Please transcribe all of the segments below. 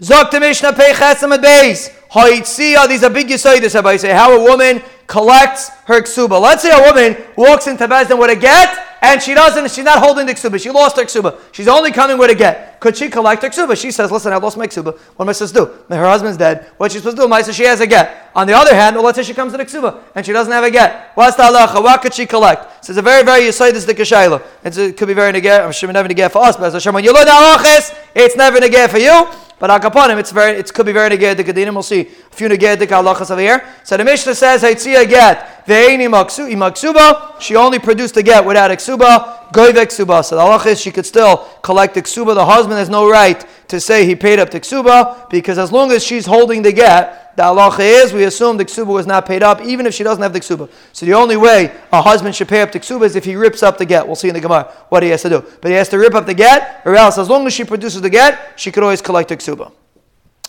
Zok the Mishnah pay chesam beis. Hoitzia, these are big yisoidis, I say, how a woman collects her ksuba. Let's say a woman walks into Bezdin with a get, and she doesn't, she's not holding the ksuba. She lost her ksuba. She's only coming with a get. Could she collect her ksuba? She says, listen, I lost my ksuba. What am I supposed to do? Her husband's dead. What she's supposed to do? Maisa, she has a get. On the other hand, well, let's say she comes to the ksuba, and she doesn't have a get. What's the halacha? What could she collect? So it's a very, very yisoidis the kashayla. It could be very negay. I'm sure never negay for us, but it's never negay for you. But akaponim, it's very, it could be very neged the kadinim. We'll see a few neged the halachas over here. So the Mishnah says, "Heitzia get ve'eni maksuba." She only produced a get without eksuba. Goyve ksuba. So the halacha is she could still collect ksuba. The husband has no right to say he paid up the ksuba because as long as she's holding the get, the halacha is we assume the ksuba was not paid up, even if she doesn't have the ksuba. So the only way a husband should pay up the ksuba is if he rips up the get. We'll see in the Gemara what he has to do. But he has to rip up the get, or else as long as she produces the get, she could always collect the ksuba.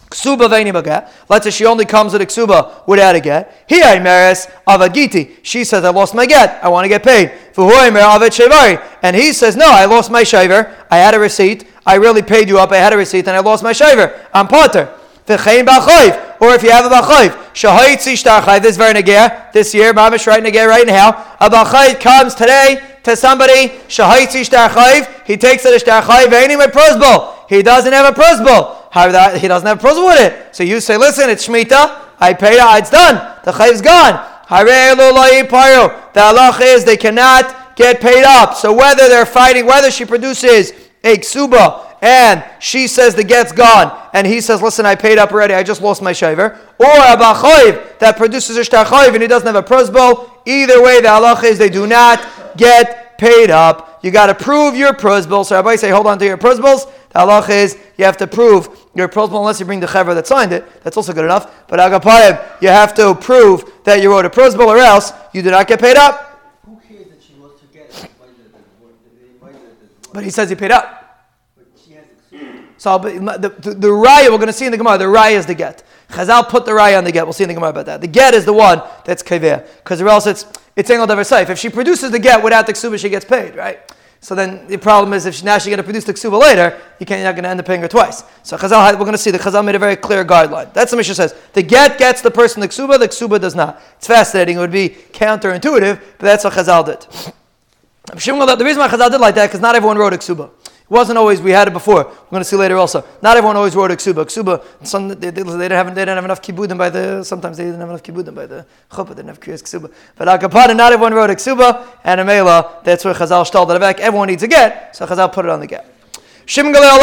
Ksuba ve'ni Let's say she only comes with a ksuba without a get. Here I meres avagiti. She says, I lost my get. I want to get paid. And he says, No, I lost my shaver. I had a receipt. I really paid you up. I had a receipt and I lost my shaver. I'm potter. Or if you have a bachayv, shahayitzi shtachayv, this is very negeh, this year, mamish right negeh right now, a bachayv comes today to somebody, shahayitzi shtachayv, he takes it a shtachayv, ain't with prosbol. He doesn't have a prosbol. He doesn't have a prosbol with it. So you say, listen, it's shmita, I paid it, it's done. The chayv's gone. The halach is they cannot get paid up. So whether they're fighting, whether she produces a ksuba and she says the get's gone, and he says, listen, I paid up already, I just lost my shaver, or a bachoiv that produces a shtachoiv and he doesn't have a prosbol, either way, the halacha is they do not get paid up. You got to prove your prosbol. So Rabbi say, hold on to your prosbols. The halacha is you have to prove your prosbol unless you bring the chaver that signed it. That's also good enough. But agapayim, you have to prove that you wrote a prosbol, or else you do not get paid up. Who cares that she wants to get? But he says he paid up. So the, the, the raya we're going to see in the Gemara, the raya is the get. Chazal put the raya on the get. We'll see in the Gemara about that. The get is the one that's kaveh, because or else it's it's engal dever safe. If she produces the get without the ksuba, she gets paid, right? So then the problem is if she, now she's going to produce the ksuba later, you can't, you're not going to end up paying her twice. So Chazal, we're going to see the Chazal made a very clear guideline. That's the Mishnah says. The get gets the person the ksuba, the ksuba does not. It's fascinating. It would be counterintuitive, but that's what Chazal did. The reason why Chazal did like that because not everyone wrote a ksuba. It wasn't always, we had it before. We're going to see later also. Not everyone always wrote a ksuba. Ksuba, some, they, they, didn't have, they didn't have enough kibudim by the, sometimes they didn't have enough kibudim by the chuppah, they didn't have kriyas ksuba. But akapada, not everyone wrote a ksuba, and a mela, that's where Chazal stalled it back. Everyone needs a get, so Chazal put it on the get. Shim Galil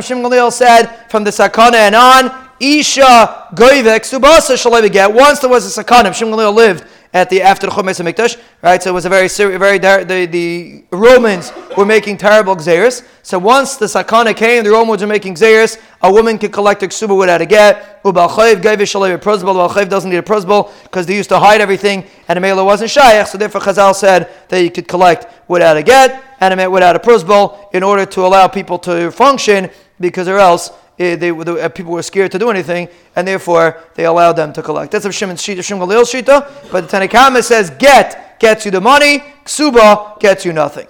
Shim said from the sakana and on, Isha goivek subasa shalavi get. Once there was a sakana, Shim Galil lived at the after the Chometz Mikdash, right? So it was a very very the, the Romans were making terrible xeris. So once the sakana came, the Romans were making xeris. A woman could collect a ksuba without a get. ubal Ubalchayv gave a prosbol. Ubalchayv doesn't need a prosbol because they used to hide everything, and a mela wasn't shayach. So therefore, Chazal said that you could collect without a get and a without a prosbol in order to allow people to function, because or else Eh, they, the, uh, people were scared to do anything, and therefore they allowed them to collect. That's a Shimon's Shita, Shimon Galil Shita, but the Tanakama says get gets you the money, Ksuba gets you nothing.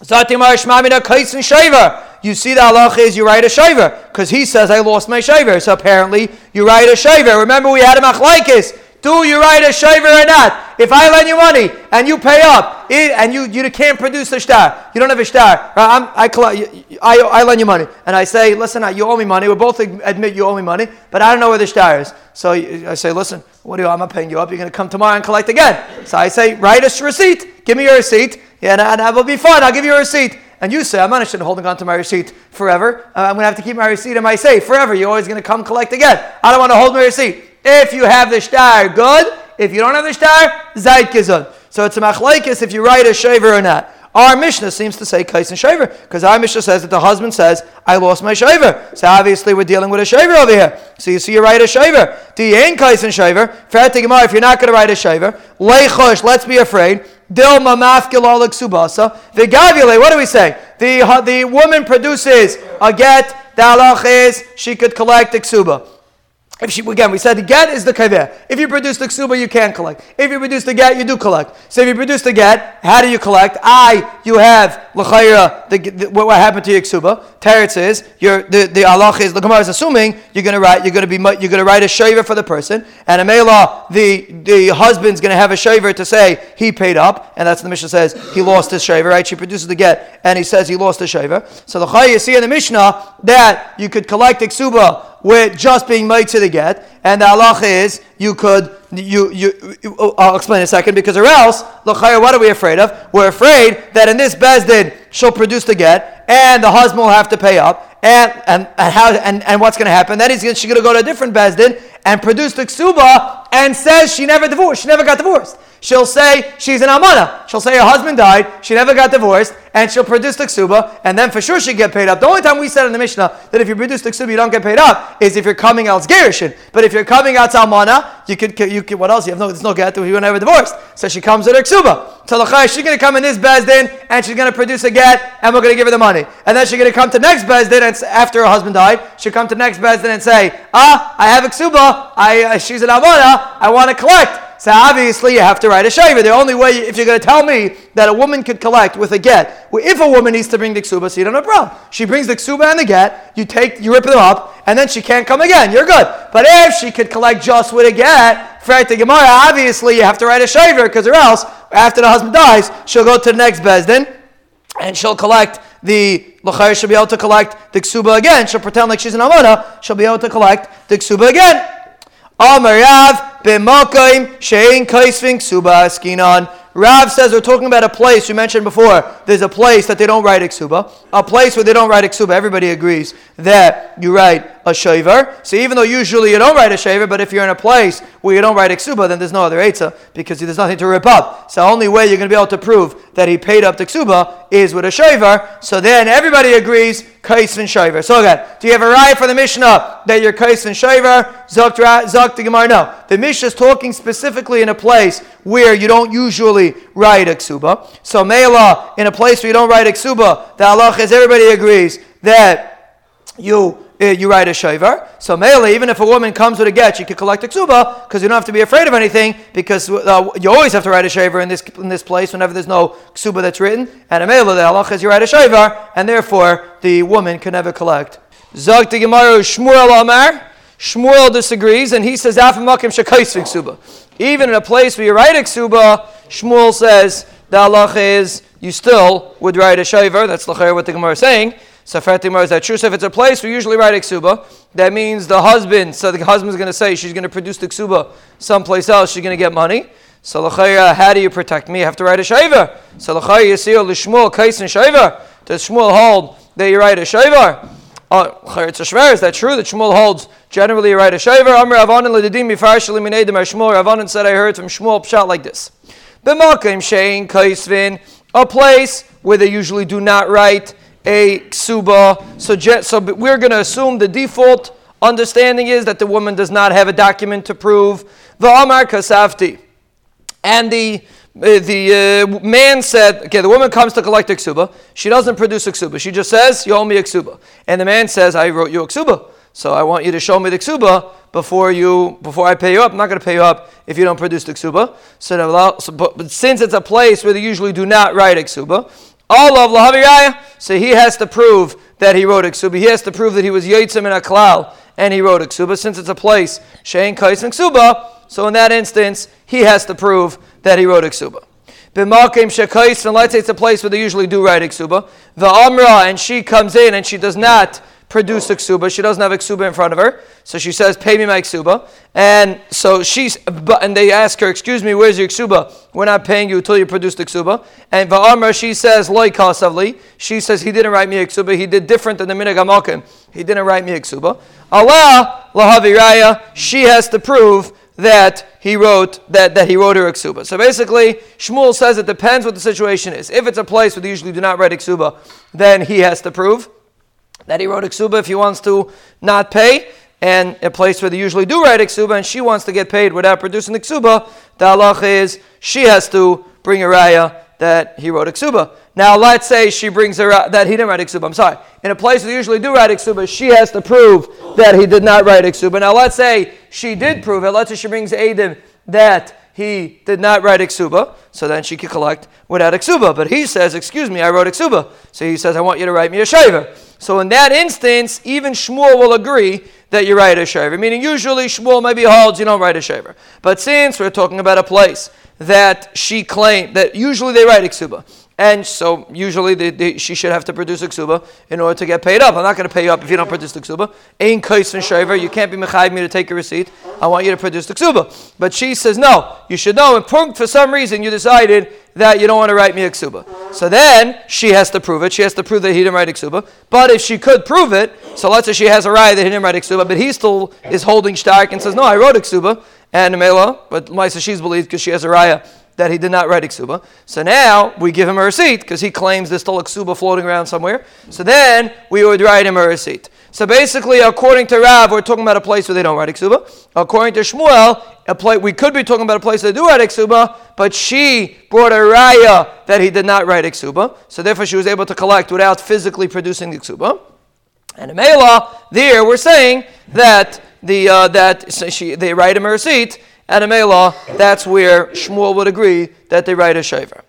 You see the halacha is you write a shaver because he says I lost my shaver. So apparently you write a shaver. Remember we had a machlaikis. Do you write a shaver or not? If I lend you money and you pay up it, and you, you can't produce a star, you don't have a star, I, I, I lend you money and I say, listen, you owe me money. We both admit you owe me money, but I don't know where the star is. So I say, listen, what do you, I'm not paying you up. You're going to come tomorrow and collect again. So I say, write a receipt. Give me your receipt. And, and that will be fine. I'll give you a receipt. And you say, I'm not interested in holding on to my receipt forever. Uh, I'm going to have to keep my receipt in my safe forever. You're always going to come collect again. I don't want to hold my receipt. If you have the star, good. If you don't have the star, zayt kizun. So it's a machlaikis if you write a shaver or not. Our Mishnah seems to say kais and shaver because our Mishnah says that the husband says, I lost my shaver. So obviously we're dealing with a shaver over here. So you see you write a shaver. Do you ain't kais and shaver? If you're not going to write a shaver, leichosh, let's be afraid. Dilma mafkilalik subasa. The Vigavile, what do we say? The, the woman produces a get, the halach is she could collect a. if she again, we said the get is the kaveh. If you produce the ksuba, you can't collect. If you produce the get, you do collect. So if you produce the get, how do you collect? I, you have l'chayra. The, the, what happened to your ksuba? Teretz is your the the Allah is the Gemara is assuming you're going to write you're going to be you're going to write a shaver for the person, and a mela the the husband's going to have a shaver to say he paid up, and that's the Mishnah says he lost his shaver. Right? She produces the get, and he says he lost the shaver. So the you see in the Mishnah that you could collect the ksuba with just being made to the get, and the halacha is you could you you. I'll explain in a second because or else l'chayr, what are we afraid of? We're afraid that in this bezdin she'll produce the get, and the husband will have to pay up, and and, and how and, and what's going to happen? Then he's she's going to go to a different bezdin and produce the ksuba and says she never divorced, she never got divorced. She'll say she's an amana. She'll say her husband died, she never got divorced, and she'll produce the ksuba, and then for sure she'd get paid up. The only time we said in the Mishnah that if you produce the ksuba you don't get paid up is if you're coming out gerushin. But if you're coming out amana, you could, you could, what else? You have no, there's no get, you were never divorced. So she comes with her ksuba. So the she's going to come in this bezdin, and she's going to produce a get, and we're going to give her the money. And then she's going to come to next bezdin, and after her husband died, she'll come to next bezdin and say, ah, I have a ksuba, I, uh, she's an amana, I want to collect. So obviously you have to write a shaver. The only way, if you're going to tell me that a woman could collect with a get, if a woman needs to bring the ksuba, so you don't have a problem. She brings the ksuba and the get, you take, you rip them up, and then she can't come again. You're good. But if she could collect just with a get, for the Gemara, obviously you have to write a shaver, because or else, after the husband dies, she'll go to the next bezdin, and she'll collect the L'chayr she'll be able to collect the ksuba again. She'll pretend like she's an amona. She'll be able to collect the ksuba again. Amar Rav b'makim shein kaisving suba skinan. Rav says we're talking about a place we mentioned before. There's a place that they don't write iksuba, a place where they don't write iksuba. Everybody agrees that you write a shaver. So even though usually you don't write a shaver, but if you're in a place where you don't write iksuba, then there's no other etza because there's nothing to rip up. So the only way you're going to be able to prove that he paid up the ksuba is with a shaver. So then everybody agrees kaisvin shaver. So again, do you have a right for the Mishnah that you're kaisvin shaver? Zok the Gemara. No, the Mishnah is talking specifically in a place where you don't usually write a ksuba. So Mela, in a place where you don't write a ksuba, the Allah is everybody agrees that you you write a shaver. So Mela, even if a woman comes with a get, she could collect a ksuba because you don't have to be afraid of anything because uh, you always have to write a shaver in this in this place whenever there's no ksuba that's written. And a Mela, the Allah is you write a shaver, and therefore the woman can never collect. Zog the Gemara Shmuel Amar. Shmuel disagrees, and he says, Even in a place where you write a ksuba, Shmuel says the halacha is you still would write a shaver. That's the what the Gemara is saying. So Fatima is that true? So if it's a place we usually write a ksuba, that means the husband. So the husband's going to say she's going to produce the ksuba someplace else. She's going to get money. So l'chayra, how do you protect me? You have to write a shaver. So l'chayra yisio l'shmuel kais and shaver. Does Shmuel hold that you write a shaver? Oh, it's a shver. Is that true? That Shmuel holds generally you write a shaver. Amr Avanan l'didim mifarsh l'minei Shmuel. Avanan said I heard from Shmuel pshat like this. B'makim shein kaisvin, a place where they usually do not write a ksuba. So, so we're going to assume the default understanding is that the woman does not have a document to prove the Amar Kasafti. And the uh, the uh, man said, okay, the woman comes to collect a ksuba. She doesn't produce a ksuba. She just says, you owe me a ksuba. And the man says, I wrote you a ksuba. So I want you to show me the ksuba before you before I pay you up. I'm not going to pay you up if you don't produce the ksuba. So, but, since it's a place where they usually do not write a ksuba, all of lahaviraya, so he has to prove that he wrote a ksuba. He has to prove that he was yitzim in a klal and he wrote a ksuba. Since it's a place shein kais and ksuba, so in that instance he has to prove that he wrote a ksuba. B'makim shekais, and let's say it's a place where they usually do write a ksuba. The amra, and she comes in and she does not produce oh. a ksuba. She doesn't have a ksuba in front of her, so she says, "Pay me my ksuba." And so she's, and they ask her, "Excuse me, where's your ksuba? We're not paying you until you produce the ksuba." And va'amar, she says, "Loy kasavli." She says, "He didn't write me a ksuba. He did different than the minagamakim. He didn't write me a ksuba." Allah lahaviraya. She has to prove that he wrote that, that he wrote her a ksuba. So basically, Shmuel says it depends what the situation is. If it's a place where they usually do not write a ksuba, then he has to prove that he wrote a if he wants to not pay, and a place where they usually do write a and she wants to get paid without producing the ksuba, the halach is she has to bring a raya that he wrote a. Now, let's say she brings her out, that he didn't write a. I'm sorry. In a place where they usually do write a she has to prove that he did not write a. Now, let's say she did prove it. Let's say she brings Adim that he did not write Iksuba, so then she could collect without Iksuba. But he says, Excuse me, I wrote Iksuba. So he says, I want you to write me a Shaver. So in that instance, even Shmuel will agree that you write a Shaver. Meaning, usually Shmuel maybe holds you don't write a Shaver. But since we're talking about a place that she claimed, that usually they write Iksuba. And so usually they, they, she should have to produce a ksuba in order to get paid up. I'm not going to pay you up if you don't produce the ksuba. Ain and shaver. You can't be mechayiv me to take a receipt. I want you to produce the ksuba. But she says no. You should know. And for some reason you decided that you don't want to write me a ksuba. So then she has to prove it. She has to prove that he didn't write a ksuba. But if she could prove it, so let's say she has a right that he didn't write a ksuba, but he still is holding stark and says no, I wrote a ksuba. And Mela, but Maisa she's believed because she has a raya that he did not write Iksuba. So now we give him a receipt because he claims there's still Iksuba floating around somewhere. So then we would write him a receipt. So basically, according to Rav, we're talking about a place where they don't write Iksuba. According to Shmuel, a place, we could be talking about a place that do write Iksuba, but she brought a raya that he did not write Iksuba. So therefore, she was able to collect without physically producing the Iksuba. And in Mela, there we're saying that the uh, that so she, they write him a receipt and a Mela, that's where Shmuel would agree that they write a shaver.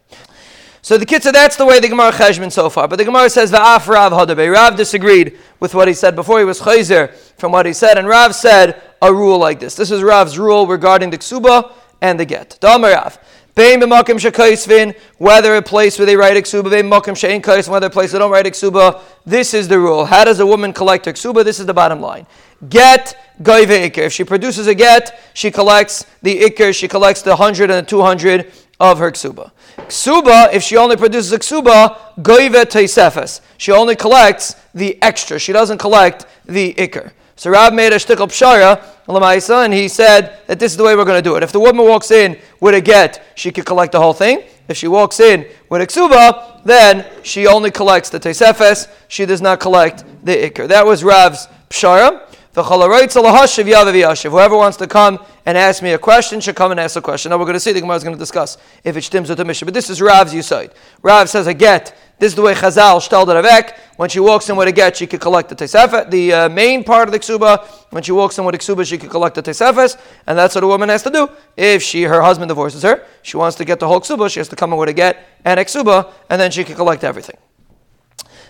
So the kitzah, that's the way the Gemara cheshbon so far. But the Gemara says va'af Rav hadabe. Rav disagreed with what he said before. He was chayzer from what he said, and Rav said a rule like this. This is Rav's rule regarding the ksuba and the get. Damar Rav. Whether a place where they write ksuba, whether a place they don't write ksuba, this is the rule. How does a woman collect her ksuba? This is the bottom line. Get goive ikr. If she produces a get, she collects the ikr, she collects the 100 and the 200 of her ksuba. Ksuba, if she only produces a ksuba, goive teisefes. She only collects the extra. She doesn't collect the ikr. So Rav made a shtickle pshara, Lamaisa, and he said that this is the way we're going to do it. If the woman walks in with a get, she could collect the whole thing. If she walks in with a ksuba, then she only collects the tesefes. She does not collect the ikr. That was Rav's pshara. Whoever wants to come and ask me a question should come and ask a question. Now we're going to see the Gemara is going to discuss if it stems with the mission. But this is Rav's Yisaid. Rav says a get. This is the way Chazal shtalded avek. When she walks in with a get, she could collect the tesefet. The uh, main part of the ksuba. When she walks in with a ksuba, she could collect the tesefes, and that's what a woman has to do. If she her husband divorces her, she wants to get the whole ksuba. She has to come in with a get and a ksuba, and then she can collect everything.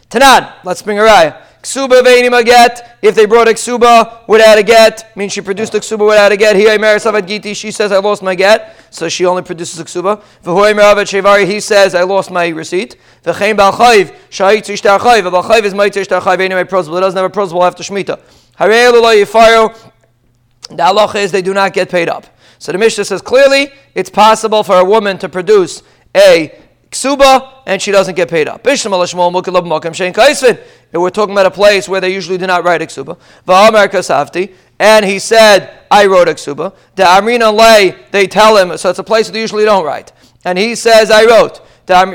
Tanad, let's bring a raya. Ksuba veinim a get. If they brought a ksuba without a get, means she produced a ksuba without a get. Here, giti. She says, I lost my get, so she only produces a ksuba. shevari. He says, I lost my receipt. V'chein bal chayv. Shahit ishtar chayv. Bal chayv is might ishtar chayv. Anyway, prosbal. It doesn't have a prosbal after shmita. Harei lo yifayo. The halacha is they do not get paid up. So the Mishnah says clearly it's possible for a woman to produce a ksuba and she doesn't get paid up. And we're talking about a place where they usually do not write a ksuba. And he said, I wrote a ksuba. The Amrina lay, they tell him, so it's a place they usually don't write. And he says, I wrote.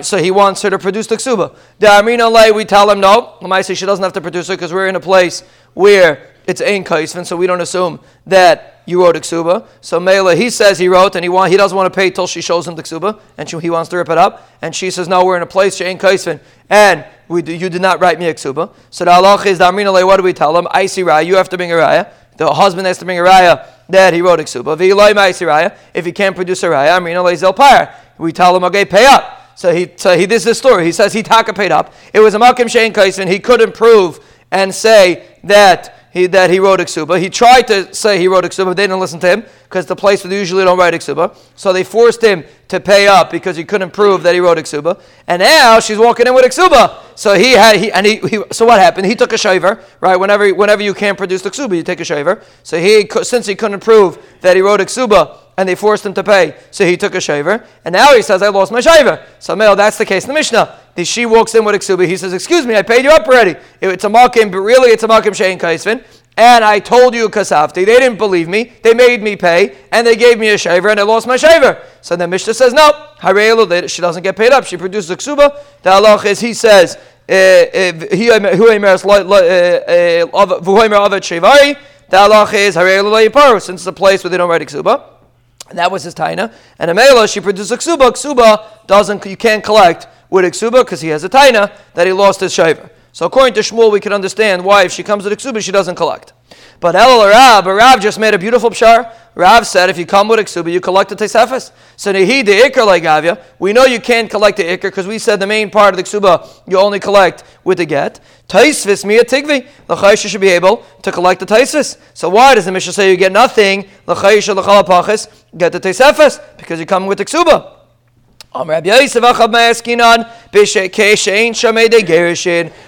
So he wants her to produce the ksuba. The Amrina lay, we tell him, no. say she doesn't have to produce it because we're in a place where it's Ein Kaisvin, so we don't assume that you wrote a ksuba. So Mela, he says he wrote, and he want, he doesn't want to pay till she shows him the ksuba, and she, he wants to rip it up. And she says, no, we're in a place, Ein Kaisvin, and we, you did not write me a ksuba. So the halach is, what do we tell him? I see raya, you have to bring a raya. The husband has to bring a raya that he wrote a ksuba. If he can't produce a raya, Amrina le zelpar. We tell him, okay, pay up. So he, so he, this is the story. He says he taka paid up. It was a makim shein kaisen. He couldn't prove and say that he, that he wrote Iksuba. He tried to say he wrote Iksuba, but they didn't listen to him because the place where they usually don't write Iksuba. So they forced him to pay up because he couldn't prove that he wrote Iksuba. And now she's walking in with Iksuba. So he had, he, and he, he, so what happened? He took a shaver, right? Whenever, whenever you can't produce the Iksuba, you take a shaver. So he, since he couldn't prove that he wrote Iksuba, and they forced him to pay, so he took a shaver. And now he says, I lost my shaver. So, Mel, that's the case in the Mishnah. The she walks in with Iksuba. He says, Excuse me, I paid you up already. It's a makim, but really it's a makim shein kaisvin. And I told you kasafti. They didn't believe me. They made me pay, and they gave me a shaver, and I lost my shaver. So the Mishnah says, no, harelu, she doesn't get paid up. She produces a ksuba. The halach is, he says, the halach is, since it's a place where they don't write a ksuba. And that was his taina. And Amela, she produced a ksuba. Ksuba doesn't, you can't collect with a ksuba because he has a taina that he lost his shaver. So according to Shmuel, we can understand why if she comes with a ksuba, she doesn't collect. But El Rav, Rav just made a beautiful pshar. Rav said, if you come with a ksuba, you collect the tesefes. So nehi the ikr like avya. We know you can't collect the ikr because we said the main part of the ksuba you only collect with the get. Taisvis miya tigvi. L'chaysha should be able to collect the taisvis. So why does the Mishnah say you get nothing? The L'chaysha l'chalapachis get the tesefes because you come with the ksuba.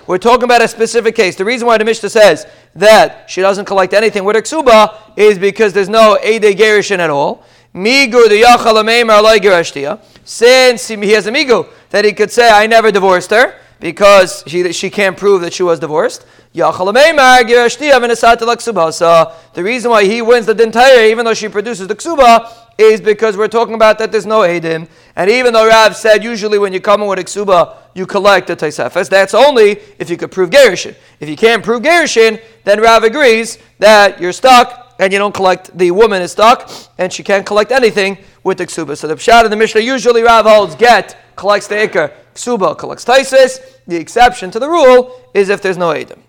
We're talking about a specific case. The reason why the Mishnah says that she doesn't collect anything with her ksuba is because there's no Ede Gerishin at all. Since he has a migu that he could say, I never divorced her because she, she can't prove that she was divorced. The reason why he wins the dintire, even though she produces the ksuba, is because we're talking about that there's no edim. And even though Rav said usually when you come in with a ksuba, you collect the taisefes, that's only if you could prove gerushin. If you can't prove gerushin, then Rav agrees that you're stuck and you don't collect, the woman is stuck and she can't collect anything with the ksuba. So the pshat of the Mishnah usually Rav holds get, collects the ikr, ksuba collects taisis. The exception to the rule is if there's no edim.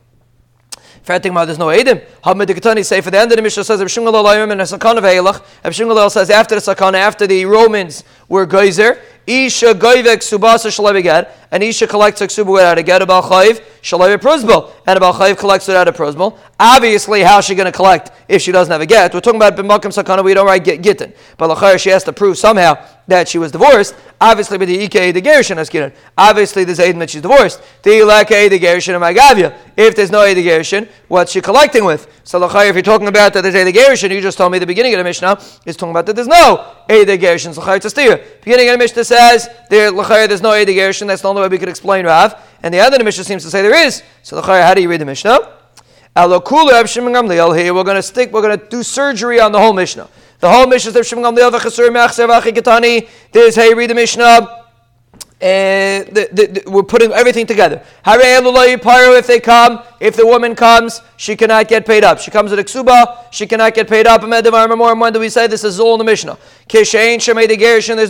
Fretting about there's no Edim. Hamid Ketani say for the end of the Mishnah says Rav Shimon and Sakana Veilach. Rav Shimon says after the Sakana, after the Romans were geyser, Isha goivek subasa shalabiget, and Isha collects a ksuba without a get about chayiv shalabi prozbel, and about chayiv collects without a prozbel. Obviously, how's she going to collect if she doesn't have a get? We're talking about b'makim sakana. We don't write get but lachayir she has to prove somehow that she was divorced. Obviously, with the ike the gerushin askirin. Obviously, there's aiden that she's divorced. The ilake the gerushin magavia. If there's no aid the gerushin, what's she collecting with? So lachayir, if you're talking about that there's aid the gerushin, you just told me the beginning of the Mishnah is talking about that there's no aid the gerushin. So lachayir to Beginning of the Mishnah says there, there's no Edi Gershon. That's the only way we could explain Rav. And the other Mishnah seems to say there is. So how do you read the Mishnah? Here we're going to stick. We're going to do surgery on the whole Mishnah. The whole Mishnah is Shimon Gamliel. There's hey, read the Mishnah. And the, the, the, we're putting everything together. If they come, if the woman comes, she cannot get paid up. She comes with a ksuba, she cannot get paid up. When do we say this is all in the Mishnah? There's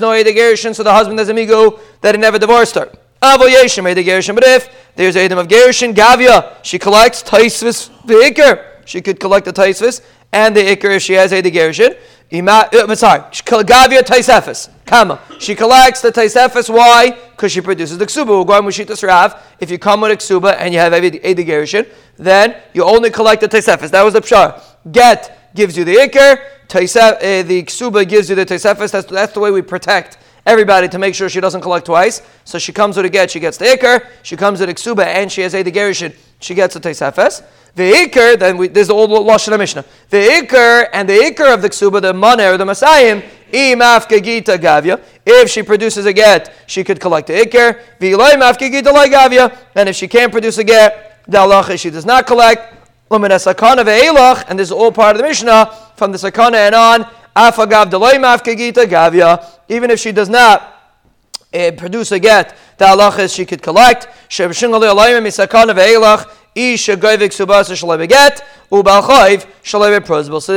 no Gershon, so the husband has a migo that he never divorced her. But if there's Adam of Gershon, Gavia, she collects Taisvis the She could collect the Taisvis and the Iker if she has Adam Gershon. Uh, sorry, Gavia Taisefis. Kama. She collects the Taisefis. Why? Because she produces the Ksuba. We're going Mushitas Rav. If you come with a Ksuba and you have Edi Gerushin, then you only collect the Taisefis. That was the Pshar. Get gives you the Iker. Taisef, uh, the Ksuba gives you the Taisefis. That's, that's the way we protect everybody to make sure she doesn't collect twice. So she comes with a get, she gets the Iker. She comes with a Ksuba and she has Edi Gerushin, she gets the Taisefis. The ikr, then we, there's the old Lashon Mishnah. The ikr and the ikr of the ksuba, the maner, the gavya. If she produces a get, she could collect the gavya. And if she can't produce a get, the she does not collect. And this is all part of the Mishnah from the sakana and on. Even if she does not uh, produce a get, the halacha she could collect. So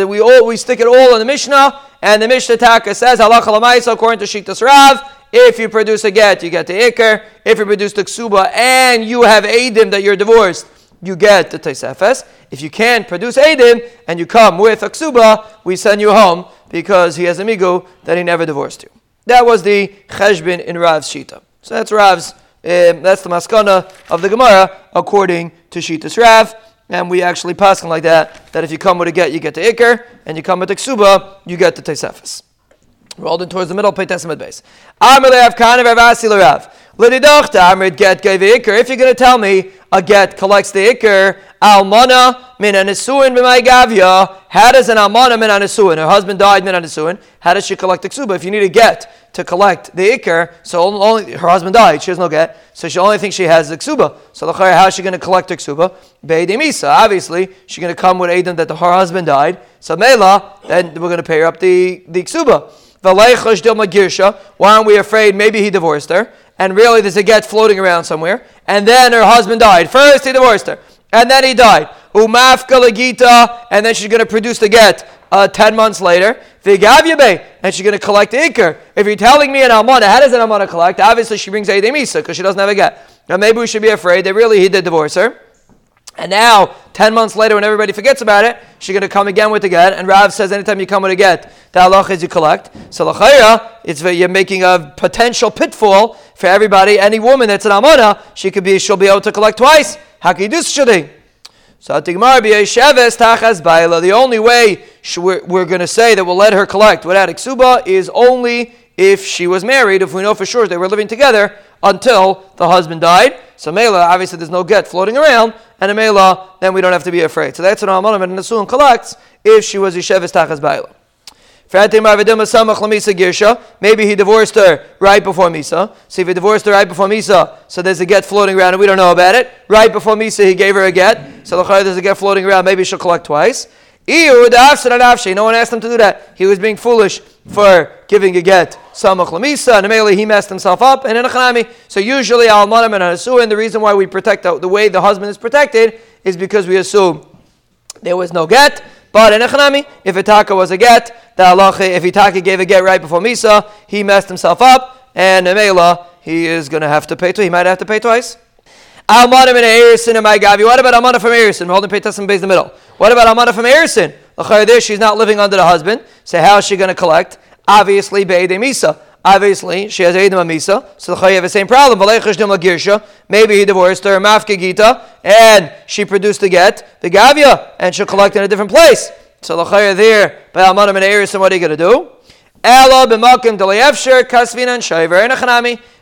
we all we stick it all in the Mishnah, and the Mishnah Taka says lamaisa according to Shitas Rav. If you produce a get, you get the ikr. If you produce the ksuba and you have edim that you're divorced, you get the tesefes. If you can't produce edim and you come with a ksuba, we send you home because he has a migu that he never divorced you. That was the cheshbin in Rav's shita. So that's Rav's um, that's the maskana of the Gemara according to Shitas Rav. And we actually pass like that, that if you come with a get, you get the Iker, and you come with the Ksuba, you get the Tesefis. Rolled in towards the middle, Pei Testament base. Amr le'av kana v'avasi l'rav. L'didochta amr get. If you're going to tell me a get collects the Iker, almana min anisuin b'may gavya. How does an almana min anisuin? Her husband died min anisuin. How does she collect the Ksuba? If you need a get, to collect the ikr, so only her husband died, she has no get, so she only thinks she has the ksuba. So how is she going to collect the ksuba? Beidimisa. Obviously, she's going to come with Aiden that her husband died. So Mela, then we're going to pay her up the, the ksuba. Why aren't we afraid maybe he divorced her? And really there's a get floating around somewhere. And then her husband died. First he divorced her. And then he died. umafka legita, and then she's going to produce the get uh, 10 months later. Vigavyabe, and she's going to collect the ikr. If you're telling me an almana, how does an almana collect? Obviously, she brings a misa because she doesn't have a get. Now, maybe we should be afraid that really he did divorce her. And now, 10 months later, when everybody forgets about it, she's going to come again with the get. And Rav says, anytime you come with a get, the halach is you collect. So, lachaya, it's you're making a potential pitfall for everybody. Any woman that's an amana, she could be, she'll be able to collect twice. How can you do such a thing? So, the only way we're, we're going to say that we'll let her collect without iksuba is only if she was married, if we know for sure they were living together until the husband died. So Mela, obviously there's no get floating around, and a Mela, then we don't have to be afraid. So that's an Amalim and Nasun collects if she was Yeshevis Tachas Baila. Maybe he divorced her right before Misa. So if he divorced her right before Misa, so there's a get floating around and we don't know about it. Right before Misa, he gave her a get. So there's a get floating around. Maybe she'll collect twice. No one asked him to do that. He was being foolish for giving a get. Samach and immediately he messed himself up. And in a chanami, so usually almanim and asuin, the reason why we protect the, the, way the husband is protected is because we assume there was no get. But in a chanami, if Itaka was a get, the halacha, if Itaka gave a get right before misa, he messed himself up, and Mela, he is going to have to pay twice. He might have to pay twice. Almanim and Erison and my Gavi. What about Almanim from Erison? We're holding Peitas and base in the middle. What about Almanim from Erison? There, she's not living under the husband. So how is she going to collect? Obviously, Be'ede Misa. Obviously, she has Eidim Misa, so the have the same problem. Maybe he divorced her, Mafke Gita, and she produced the get, the Gavia, and she'll collect in a different place. So the Chaya there, by Almanim and Erison, what are you going to do? Ella b'makim delayevsher kasvina and shayver a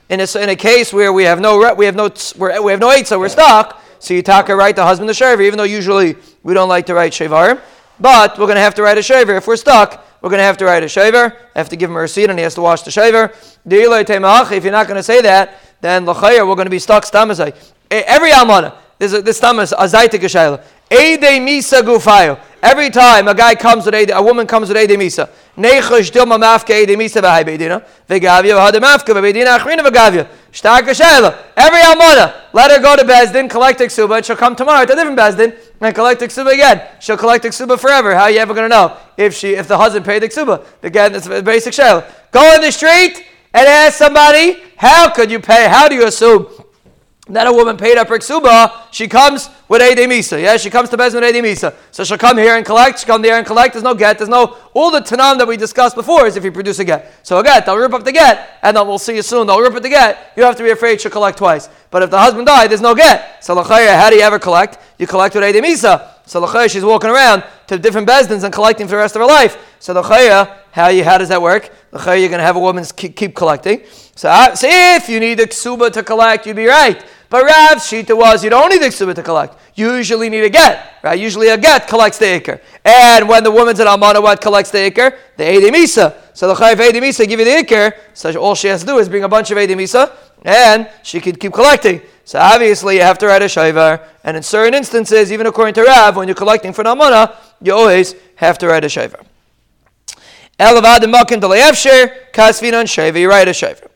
in a, in a case where we have no we have no we have no eight, so we're stuck. So you talk write the husband the shaver, even though usually we don't like to write shavar, but we're going to have to write a shaver if we're stuck. We're going to have to write a shaver. Have to give him a receipt, and he has to wash the shaver. If you're not going to say that, then l'chayir we're going to be stuck stamazai. Every almana, this this tamas azaitik shayla. Ede misa gufayo. Every time a guy comes with a, a woman comes with Ede misa. Nechash dilma mafke Ede misa v'hai beidina. V'gavya v'hada mafke v'beidina achrina v'gavya. Shtar kashayla. Every Almona, let her go to Bezdin, collect Iksuba, and she'll come tomorrow to different Bezdin and collect Iksuba again. She'll collect Iksuba forever. How are you ever going to know if she if the husband paid Iksuba? Again, that's a basic shayla. Go in the street and ask somebody, how could you pay? How do you assume that a woman paid up her she comes with a Misa. Yeah, she comes to Bez with Misa. So she'll come here and collect, she'll come there and collect. There's no get, there's no, all the tanam that we discussed before is if you produce a get. So a get, they'll rip up the get, and then we'll see you soon. They'll rip up the get. You have to be afraid she'll collect twice. But if the husband died, there's no get. So l'chaya, how do you ever collect? You collect with a Misa. So l'chaya, she's walking around to different bezdins and collecting for the rest of her life. So l'chaya, how, you, how does that work? L'chaya, you're going to have a woman keep, keep collecting. So, uh, so if you need a ksuba to collect, you'd be right. But Rav's shita was you don't need the ksuba to collect. You usually need a get, right? Usually a get collects the ikr. And when the woman's an almana, what collects the ikr? The edim misa. So the chayv edim misa give you the ikr. So all she has to do is bring a bunch of edim misa, and she could keep collecting. So obviously you have to write a shayvar. And in certain instances, even according to Rav, when you're collecting for an almana, you always have to write a shayvar. Elavad makin delayevsher kasvinan shayvar. You write a shayvar.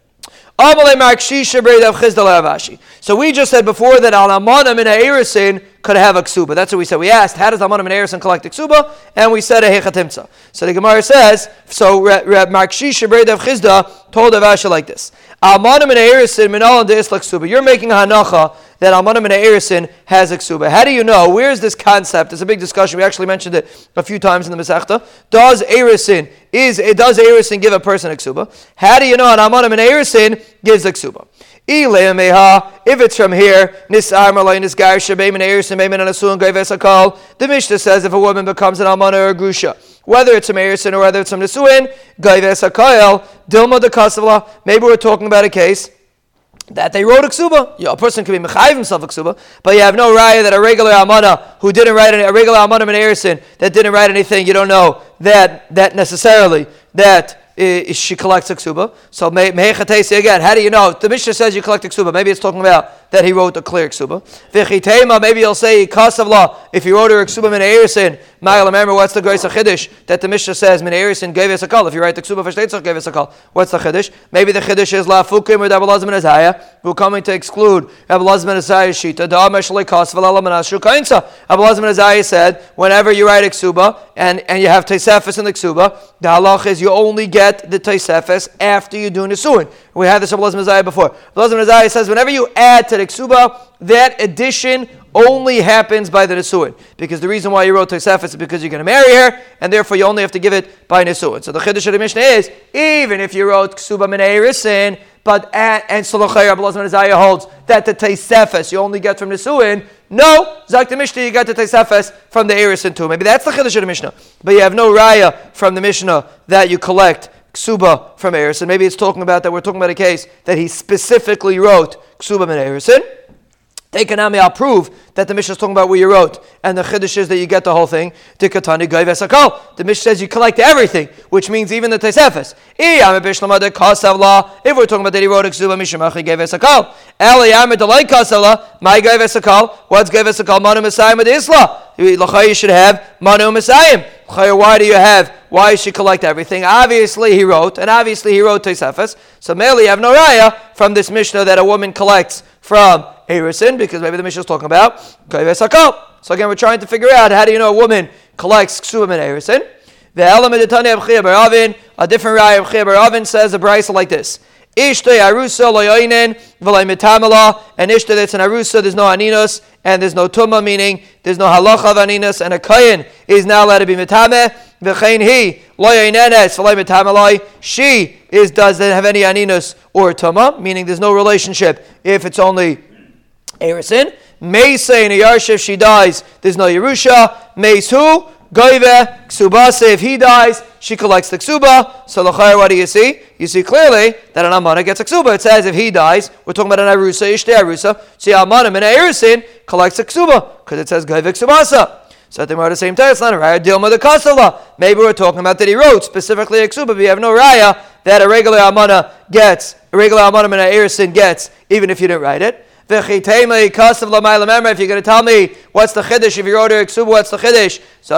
So we just said before that al amanim in erisin could have a ksuba. That's what we said. We asked, how does amanim in erisin collect a ksuba? And we said a hechatimtza. So the Gemara says, so Breid of Chizda told Avashi like this. Almanim in erisin minal and ksuba. You're making a hanacha that Almanim in erisin has a ksuba. How do you know? Where is this concept? It's a big discussion. We actually mentioned it a few times in the Masechta. Does erisin is does erisin give a person a ksuba? How do you know an Almanim in erisin gives a ksuba? If it's from here, the Mishnah says if a woman becomes an almana or a grusha, whether it's a Meirsin or whether it's from Nisuin, maybe we're talking about a case that they wrote a ksuba. A person can be mechayiv himself a ksuba, but you have no raya that a regular almana who didn't write any, a regular almana in Erison that didn't write anything. You don't know that that necessarily that she collects a ksuba. So mehechatesi again. How do you know? The Mishnah says you collect a ksuba. Maybe it's talking about that he wrote a clear ksuba. V'chitema. Maybe he'll say kasavla if he wrote a ksuba min erisin. Ma'al remember what's the grace of chiddush that the Mishnah says min erisin gave us a call. If you write the ksuba for shteitzach gave us a call. What's the chiddush? Maybe the chiddush is la fukim or Rabbi Lazim and Azaya who coming to exclude Rabbi Lazim and Azaya shita. Da'amesh kasavla lamanashu kainsa. Rabbi Azaya said whenever you write a ksuba and and you have teisefes in the ksuba, the halach is you only get the teisefes after you do nisuin. We had this Abelazim Messiah before. Abelazim Messiah says whenever you add to the ksuba, that addition only happens by the nisuin. Because the reason why you wrote teisefes is because you're going to marry her, and therefore you only have to give it by nisuin. So the chiddush of the Mishnah is even if you wrote ksuba minerisin, but and, and Solachayr Abelazim Messiah holds that the teisefes you only get from nisuin. No, Zak the Mishnah, you got the Teisefes from the Erisin too. Maybe that's the Chiddush of the Mishnah. But you have no Raya from the Mishnah that you collect Ksuba from Erisin. Maybe it's talking about that we're talking about a case that he specifically wrote Ksuba from Erisin. Tekanami, I'll prove that the Mishnah is talking about where you wrote, and the Chiddush is that you get the whole thing. Tikatani Gaiv oh, The Mishnah says you collect everything, which means even the Tesefes. If we're talking about that he wrote a Ksuba Mishamachi Gaiv Esakal. Oh, Eliyam Delay Kasavla, my Gaiv Esakal. Oh, what's Gaiv Esakal? Manu Messiah with Isla. You should have Manu Messiah. Why do you have? Why should collect everything? Obviously, he wrote, and obviously he wrote Tesefes. So, merely you have no raya from this Mishnah that a woman collects from Erisin, because maybe the Mishnah is talking about Kaives So again, we're trying to figure out how do you know a woman collects Ksubim and Erisin. The element of Tanya of Baravin, a different Raya of Chia Baravin says the brisa like this. Ishte arusa loyoinen v'lay mitamala, and ishte that's an arusa, there's no aninos, and there's no tuma, meaning there's no halacha of aninos, and a kayin is now allowed to be mitame, v'chein he, loyoinenes v'lay mitamalai, she is, doesn't have any aninos or tuma, meaning there's no relationship if it's only Erisin. May say in a Yarsha if she dies, there's no Yerusha. May's who? Goive, Ksubase, if he dies, she collects the Ksuba. So Lachayr, what do you see? You see clearly that an Amana gets a Ksuba. It says if he dies, we're talking about an Arusa, Ishte Arusa. See, Amana in Erisin collects a Ksuba, because it says Goive Ksubasa. So think we're the same time. It's not a raya deal with the kasala. Maybe we're talking about that he wrote specifically a ksuba. But we have no raya that a regular amana gets, a regular amana in erisin gets, even if you didn't write it. If you're going to tell me what's the chiddush, if you wrote a ksuba, what's the chiddush? So.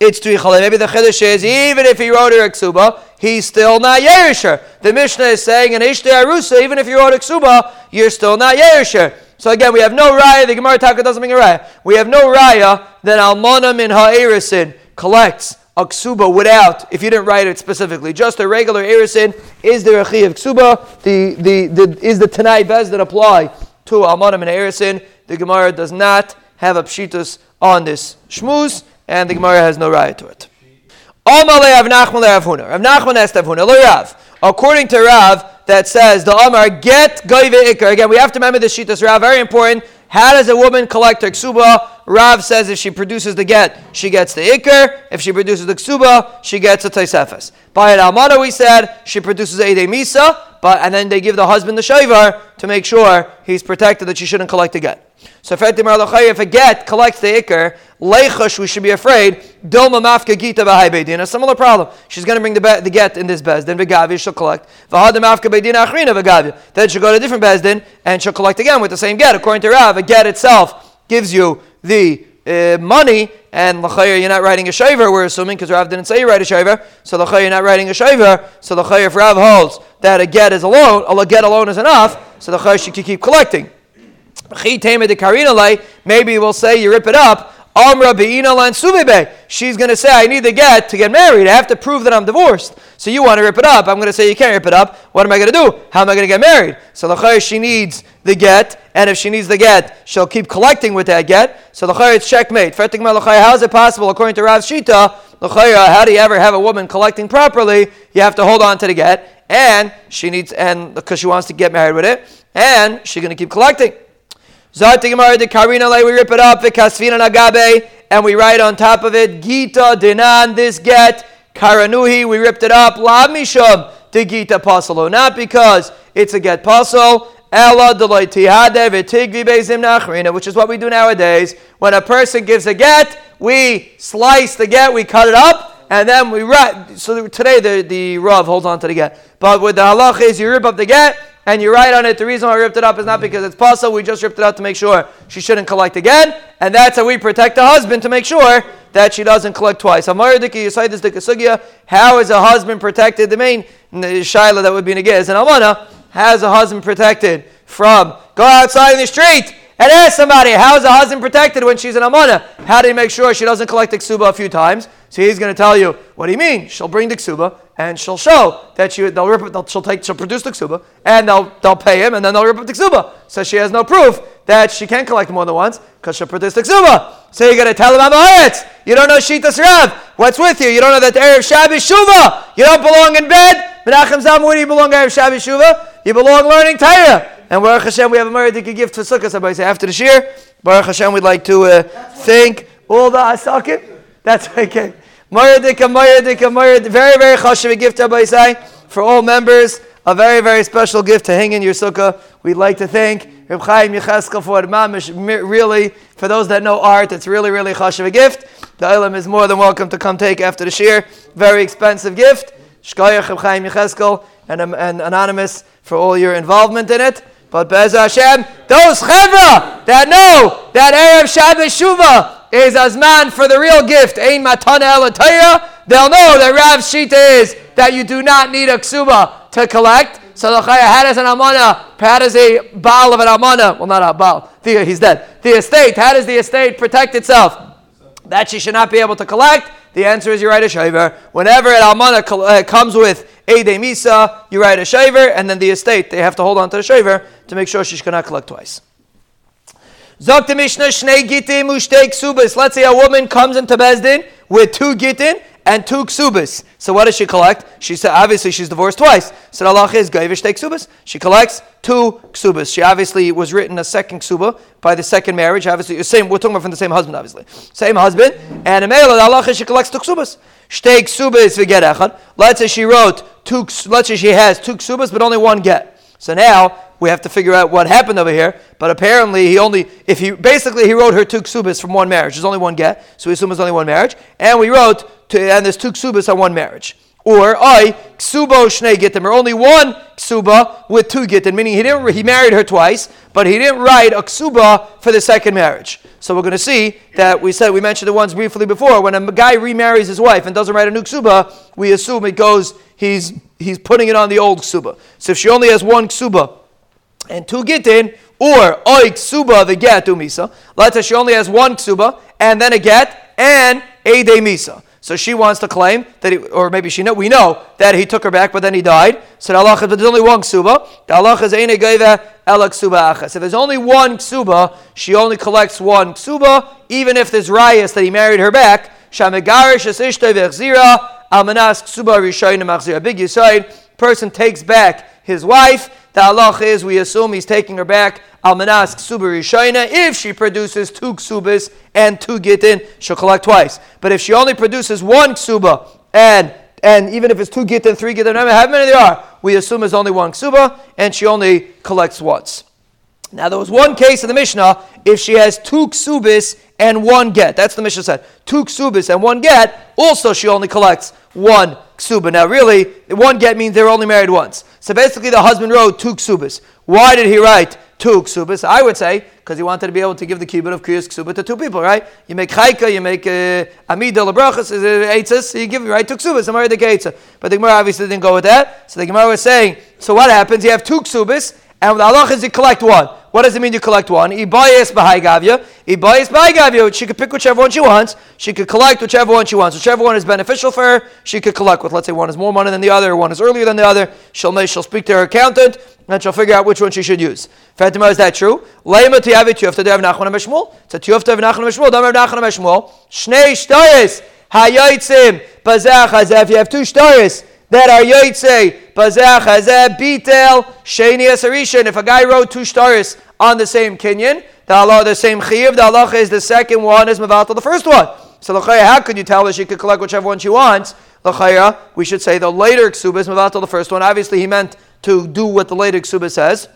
It's tuichalei. Maybe the chiddush is even if he wrote a ksuba, he's still not yerisher. The Mishnah is saying in Ishte Arusa, even if you wrote a ksuba, you're still not yerisher. So again, we have no raya. The Gemara Taka doesn't make a raya. We have no raya that almana min ha'erisin collects a ksuba without, if you didn't write it specifically, just a regular erisin, is there a chi of ksuba? The, the, the, is the Tanai that apply to Almanim and erisin? The Gemara does not have a pshitus on this shmuz, and the Gemara has no right to it. Rav Nachman asked Rav According to Rav, that says the Amar get goive ikar. Again, we have to remember this shitas Rav. Very important. How does a woman collect her ksuba? Rav says if she produces the get, she gets the ikr. If she produces the ksuba, she gets a taisefes. By an almana, we said she produces a misa, but and then they give the husband the shavar to make sure he's protected that she shouldn't collect the get. So if a get collects the ikr, leichush, we should be afraid. Dilma mafka gita b'hai A similar problem. She's going to bring the, be- the get in this bezdin. V'gavi she'll collect. V'hada mafka beidin achrina v'gavi. Then she'll go to a different bezdin and she'll collect again with the same get. According to Rav, a get itself gives you the uh, money, and l'chayr you're not writing a shaver. We're assuming because Rav didn't say you write a shaver, so l'chayr you're not writing a shaver. So l'chayr if Rav holds that a get is alone, a get alone is enough, so the l'chayr she can keep collecting. Maybe we'll say you rip it up. Amra She's going to say, I need the get to get married. I have to prove that I'm divorced. So you want to rip it up. I'm going to say, you can't rip it up. What am I going to do? How am I going to get married? So the she needs the get. And if she needs the get, she'll keep collecting with that get. So the it's checkmate. How is it possible, according to Rav Shita, how do you ever have a woman collecting properly? You have to hold on to the get. And she needs, and because she wants to get married with it. And she's going to keep collecting. Zarti the Karina lay we rip it up, the Kasvina Nagabe, and we write on top of it, Gita Dinan, this get, Karanuhi, we ripped it up, La Misham, the Gita Pasalo. Not because it's a get pasal, which is what we do nowadays. When a person gives a get, we slice the get, we cut it up, and then we write. So today the, the Rav holds on to the get. But with the halach is you rip up the get, and you write on it, the reason why we ripped it up is not because it's possible, we just ripped it out to make sure she shouldn't collect again, and that's how we protect the husband to make sure that she doesn't collect twice. How is a husband protected? The main shaila that would be negay is an almana has a husband protected from go outside in the street and ask somebody, how is a husband protected when she's an amana? How do you make sure she doesn't collect the ksuba a few times? So he's going to tell you, what do you mean? She'll bring the ksuba and she'll show that she, they'll rip, they'll, she'll take, she'll produce the ksuba and they'll, they'll pay him and then they'll rip up the ksuba. So she has no proof that she can collect more than once because she'll produce the ksuba. So you're going to tell him, I'm a You don't know Shitas Rav. What's with you? You don't know that the Erev Shabbos Shuva. You don't belong in bed. Menachem Zam, where do you belong Erev Shabbos Shuva? You belong learning Torah. And Baruch Hashem, we have a Meridik gift for Sukkot. Somebody say after the year, Baruch Hashem, we'd like to uh, thank all the Asakim. That's okay. Meridik, Meridik, Meridik. Very, very chashiv gift, say, for all members. A very, very special gift to hang in your sukkah. We'd like to thank Reb Chaim Yecheskel for mamish. Really, for those that know art, it's really, really chashiv a gift. The Ilam is more than welcome to come take after the shir. Very expensive gift. Shkoyach Reb Chaim Yecheskel and, um, and anonymous for all your involvement in it. But Bez Hashem, those chevra that know that Erev Shabbos Shuva is as man for the real gift, Ein Matana Elataya, they'll know that Rav Shita is that you do not need a ksuba to collect. So the chaya had as an amana, had as a baal of an amana, well not a baal, he's dead. The estate, how does the estate protect itself? That she should not be able to collect. The answer is you write a shaver. Whenever an almana uh, comes with a de misa, you write a shaver, and then the estate, they have to hold on to the shaver to make sure she cannot collect twice. Zok Mishnah Shnei Gitim Ushtei Ksubas. Let's say a woman comes into Bezdin with two Gitin and two ksubas. So what does she collect? She said obviously she's divorced twice. So Allah is gaivish take ksubas. She collects two ksubas. She obviously was written a second ksuba by the second marriage. Obviously, same. We're talking about from the same husband, obviously. Same husband. And a male Allah she collects two ksubas. Shtei ksubas v'get echad. Let's say she wrote two. Let's say she has two ksubas, but only one get. So now we have to figure out what happened over here. But apparently, he only, if he, basically, he wrote her two ksubas from one marriage. There's only one get, so we assume it's only one marriage. And we wrote, to, and there's two ksubas on one marriage. Or, I, ksubo shnei gittim, or only one ksuba with two gittim, meaning he didn't, he married her twice, but he didn't write a ksuba for the second marriage. So we're going to see that we said, we mentioned the ones briefly before, when a guy remarries his wife and doesn't write a new ksuba, we assume it goes, he's, he's putting it on the old ksuba. So if she only has one ksuba, and two gitin, or oik suba the get umisa. Let's say she only has one ksuba and then a get and a de misa. So she wants to claim that, he, or maybe she know we know that he took her back, but then he died. So the halacha, but there's only one ksuba. The halacha is eine geiva ela ksuba achas. If there's only one ksuba, she only collects one ksuba, even if there's rayas that he married her back. Shamegarish es ishte vechzira almanas ksuba rishayim machzira. Big yisaid person takes back his wife the halach is we assume he's taking her back almanas ksuba rishayna. If she produces two ksubas and two gitin, she'll collect twice. But if she only produces one ksuba and and even if it's two gitin, three gitin, how many there are, we assume it's only one ksuba and she only collects once. Now there was one case in the Mishnah if she has two ksubis and one get. That's the Mishnah said. Two ksubis and one get. Also, she only collects one ksuba. Now, really, one get means they were only married once. So basically, the husband wrote two ksubas. Why did he write two ksubas? I would say because he wanted to be able to give the kibbut of kriyas ksuba to two people, right? You make chayka, you make uh, amida lebrachas, eitzas, so you give right two ksubas. But the Gemara obviously didn't go with that. So the Gemara was saying, so what happens? You have two ksubas, and with Allah is you collect one. What does it mean you collect one? Ibayes b'haigavya. Ibayes b'haigavya. She could pick whichever one she wants. She could collect whichever one she wants. Whichever one is beneficial for her, she could collect with. Let's say one is more money than the other, one is earlier than the other. She'll she'll speak to her accountant, and she'll figure out which one she should use. Fatima, is that true? Leima tiyavit yufta dev nachman meshmul. It's a tiyufta of nachman meshmul. Damer nachman meshmul. Shnei shtayis hayotzim bazach If you have two shtayis that are yoytze If a guy wrote two shtars on the same kinyan, the Allah the same chiyuv, the Allah is the second one is mevatel the first one. So l'chaya, how could you tell that she could collect whichever one she wants? L'chaya, we should say the later ksuba is mevatel the first one. Obviously, he meant to do what the later ksuba says.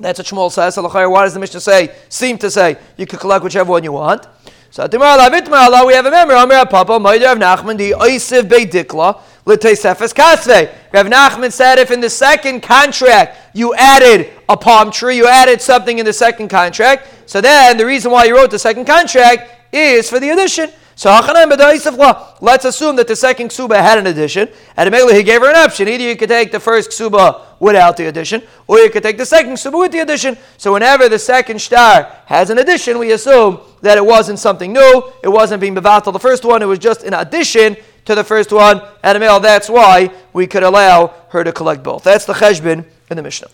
That's what Shmuel says. So l'chaya, why does the Mishnah say? Seem to say you could collect whichever one you want. So we have a Amir Papa, Nachman, the Beidikla. Rav Nachman said if in the second contract you added a palm tree, you added something in the second contract, so then the reason why you wrote the second contract is for the addition. So let's assume that the second ksuba had an addition, and immediately he gave her an option. Either you could take the first ksuba without the addition, or you could take the second ksuba with the addition. So whenever the second shtar has an addition, we assume that it wasn't something new, it wasn't being bevatel the first one, it was just an addition to the first one, and a male, that's why we could allow her to collect both. That's the cheshbin in the Mishnah.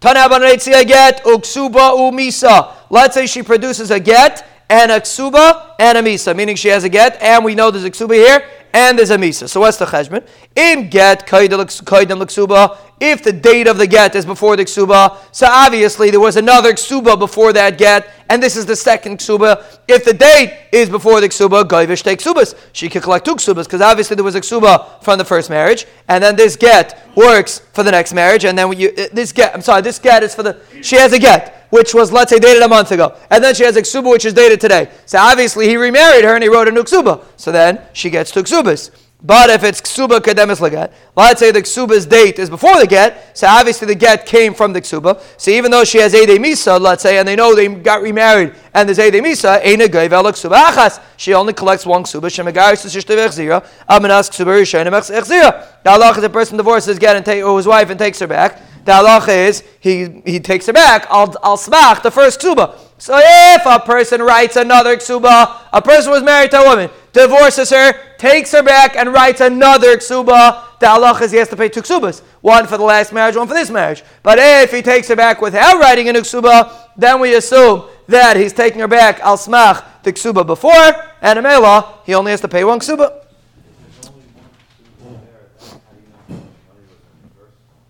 get uksuba umisa. Let's say she produces a get and a ksuba and a misa, meaning she has a get, and we know there's a ksuba here, and there's a misa. So what's the cheshbon? Im get kaidem l'ksuba. If the date of the get is before the ksuba, so obviously there was another ksuba before that get, and this is the second ksuba. If the date is before the ksuba, goivish takes ksubas. She can collect two ksubas because obviously there was a ksuba from the first marriage, and then this get works for the next marriage, and then you, uh, this get. I'm sorry, this get is for the. She has a get which was, let's say, dated a month ago. And then she has a ksuba, which is dated today. So obviously he remarried her and he wrote a new ksuba. So then she gets two ksubas. But if it's ksuba kademis laget, let's say the ksuba's date is before the get, so obviously the get came from the ksuba. So even though she has ede misa, let's say, and they know they got remarried, and there's ede misa, ene geivel ksuba achas, she only collects one ksuba. Shemagaris shishtav echzira, amanas ksuba rishonim echzira. The halach is a person divorces get and take, or his wife and takes her back. The halach is he he takes her back. I'll I'll smach the first ksuba. So if a person writes another ksuba, a person was married to a woman, divorces her, takes her back, and writes another ksuba, the halach is he has to pay two ksubas. One for the last marriage, one for this marriage. But if he takes her back without writing a ksuba, then we assume that he's taking her back al smach the ksuba before, and a mela, he only has to pay one ksuba.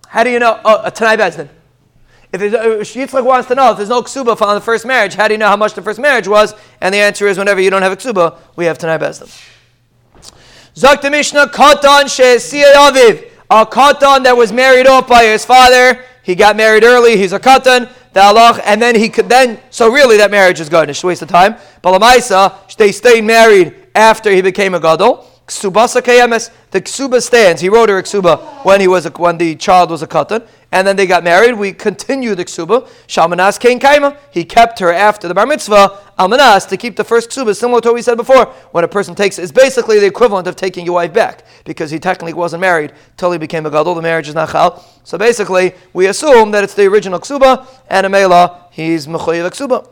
How do you know? Oh, a Tanai Bezdin. If, uh, if Yitzchak wants to know if there's no ksuba on the first marriage, how do you know how much the first marriage was? And the answer is whenever you don't have a ksuba, we have Tanai Bezdin. Zok the Mishnah, Katan Aviv. A Katan that was married off by his father. He got married early. He's a Katan. The Allah, and then he could then. So really, that marriage is a waste of time. But they stayed married after he became a gadol. Ksubasa kayemes. The ksuba stands. He wrote her ksuba when he was a, when the child was a katan, and then they got married. We continued the ksuba. Shalmanas kain kaima. He kept her after the bar mitzvah. Almanas to keep the first ksuba, similar to what we said before. When a person takes, it's basically the equivalent of taking your wife back because he technically wasn't married till he became a gadol. The marriage is not. So basically, we assume that it's the original ksuba, and a mela he's mechoyev ksuba.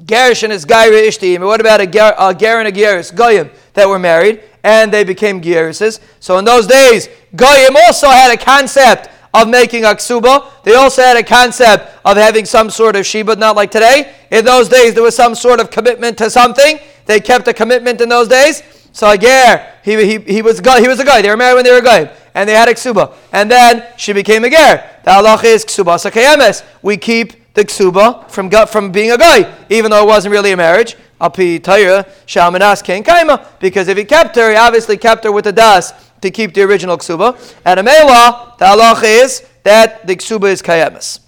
Gerish and his Gaira Ishti. What about a, ger, a Ger and a Geris, Goyim, that were married, and they became Gerises? So in those days, Goyim also had a concept of making a ksuba. They also had a concept of having some sort of shibud, not like today. In those days, there was some sort of commitment to something. They kept a commitment in those days. So a ger, he, he, he, was, he was a guy. They were married when they were a guy. And they had a ksuba. And then she became a ger. The halach is ksuba sakayemes. We keep the ksuba from from being a guy, even though it wasn't really a marriage. Because if he kept her, he obviously kept her with the das to keep the original ksuba. And a mela, the halach is that the ksuba is kayemis.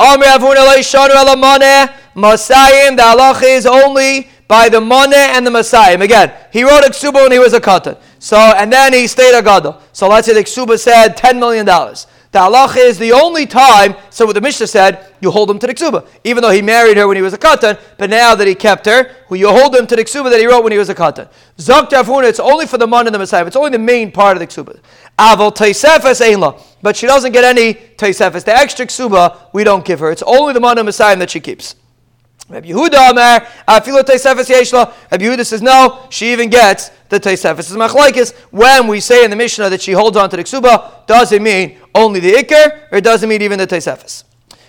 Amr Avuna Leishanu Elamane Masayim, the halach is only by the money and the Masayim. Again, he wrote a ksuba when he was a katan. So, and then he stayed a gadol. So let's say the ksuba said $10 million. The halacha is the only time, so what the Mishnah said, you hold him to the ksuba. Even though he married her when he was a katan, but now that he kept her, you hold him to the ksuba that he wrote when he was a katan. Zok tafuna, it's only for the man and the Messiah. It's only the main part of the ksuba. Aval taisefes einla. But she doesn't get any taisefes. The extra ksuba, we don't give her. It's only the man and the Messiah that she keeps. Rabbi Yehuda Amar, Afilo Teisefes Yeshla. Rabbi Yehuda says, no, she even gets the Teisefes. Is machlaikis. When we say in the Mishnah that she holds on to the Ksuba, does it mean only the Iker, or it doesn't mean even the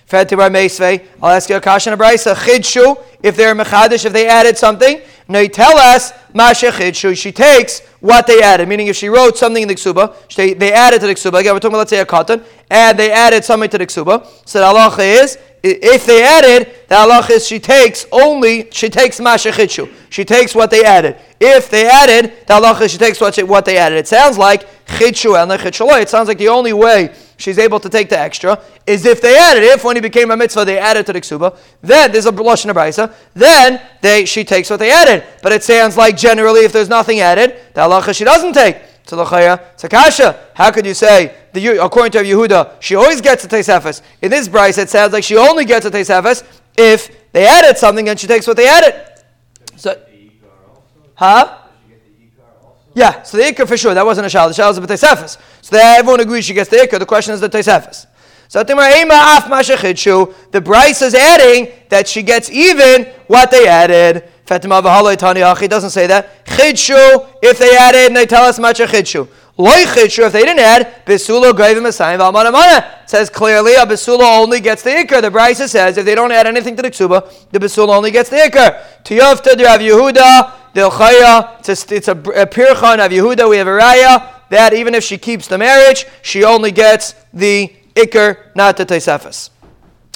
Teisefes? I'll ask you a question of Brisa. Chidshu, if they're mechadish, if they added something, now you tell us, Masha Chidshu, she takes what they added. Meaning, if she wrote something in the Ksuba, they, they added to the Ksuba. Again, we're talking about, let's say, a katan, and they added something to the Ksuba. So the halacha is, if they added, the halach is she takes only, she takes mashachichu. She takes what they added. If they added, the halach is she takes what, she, what they added. It sounds like chichu and chichu. It sounds like the only way she's able to take the extra is if they added, if when he became a mitzvah, they added to the ksuba, then there's a Lashon Abraisa, then they, she takes what they added. But it sounds like generally if there's nothing added, the halacha she doesn't take. So lachaya, sakasha. How could you say the according to Yehuda, she always gets a tesefes? In this bryce, it sounds like she only gets a tesefes if they added something and she takes what they added. So, huh? Yeah, so the ikar for sure. That wasn't a shal. The shal is a tesefes. So everyone agrees she gets the ikar. The question is the tesefes. So the Bryce is adding that she gets even what they added. He doesn't say that. Chidshu, if they added, and they tell us much of chidshu. Chidshu, if they didn't add, besula gravim asayim v'almanamana. Says clearly, a besula only gets the ikar. The Bryce says if they don't add anything to the ksuba, the besula only gets the ikar. Tiyofta de Rav Yehuda, the chaya. It's a, it's a, a pirchan of Yehuda. We have a raya that even if she keeps the marriage, she only gets the ikar, not the tesefes.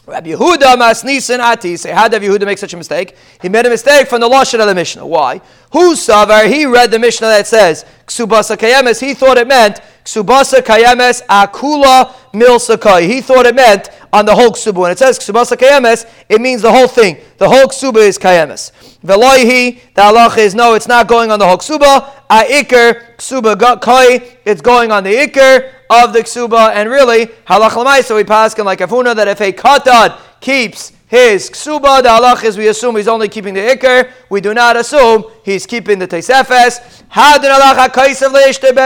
Rabbi Yehuda Masnisin Ati say, how did Yehuda make such a mistake? He made a mistake from the lashon of the Mishnah. Why? Who savar? He read the Mishnah that says ksubasa kayemes. He thought it meant ksubasa kayemes akula milsakai. He thought it meant on the whole ksuba. When it says ksubasa kayemes, it means the whole thing. The whole ksuba is kayemes. Veloihi, the halach is no, it's not going on the whole ksuba. Aikar ksuba kai, it's going on the ikar of the ksuba. And really, halach so we pass like Afuna that if a katan keeps his ksuba, the halach is we assume he's only keeping the ikar. We do not assume he's keeping the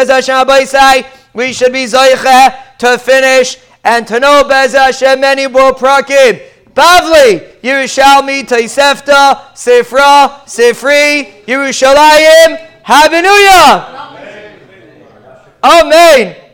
Hashem We should be zayche to finish and to know bez many more prakim. Bavli, Yerushalmi, Taisefta, Sifra, Sifri, Yerushalayim, Habenuya. Amen. Amen.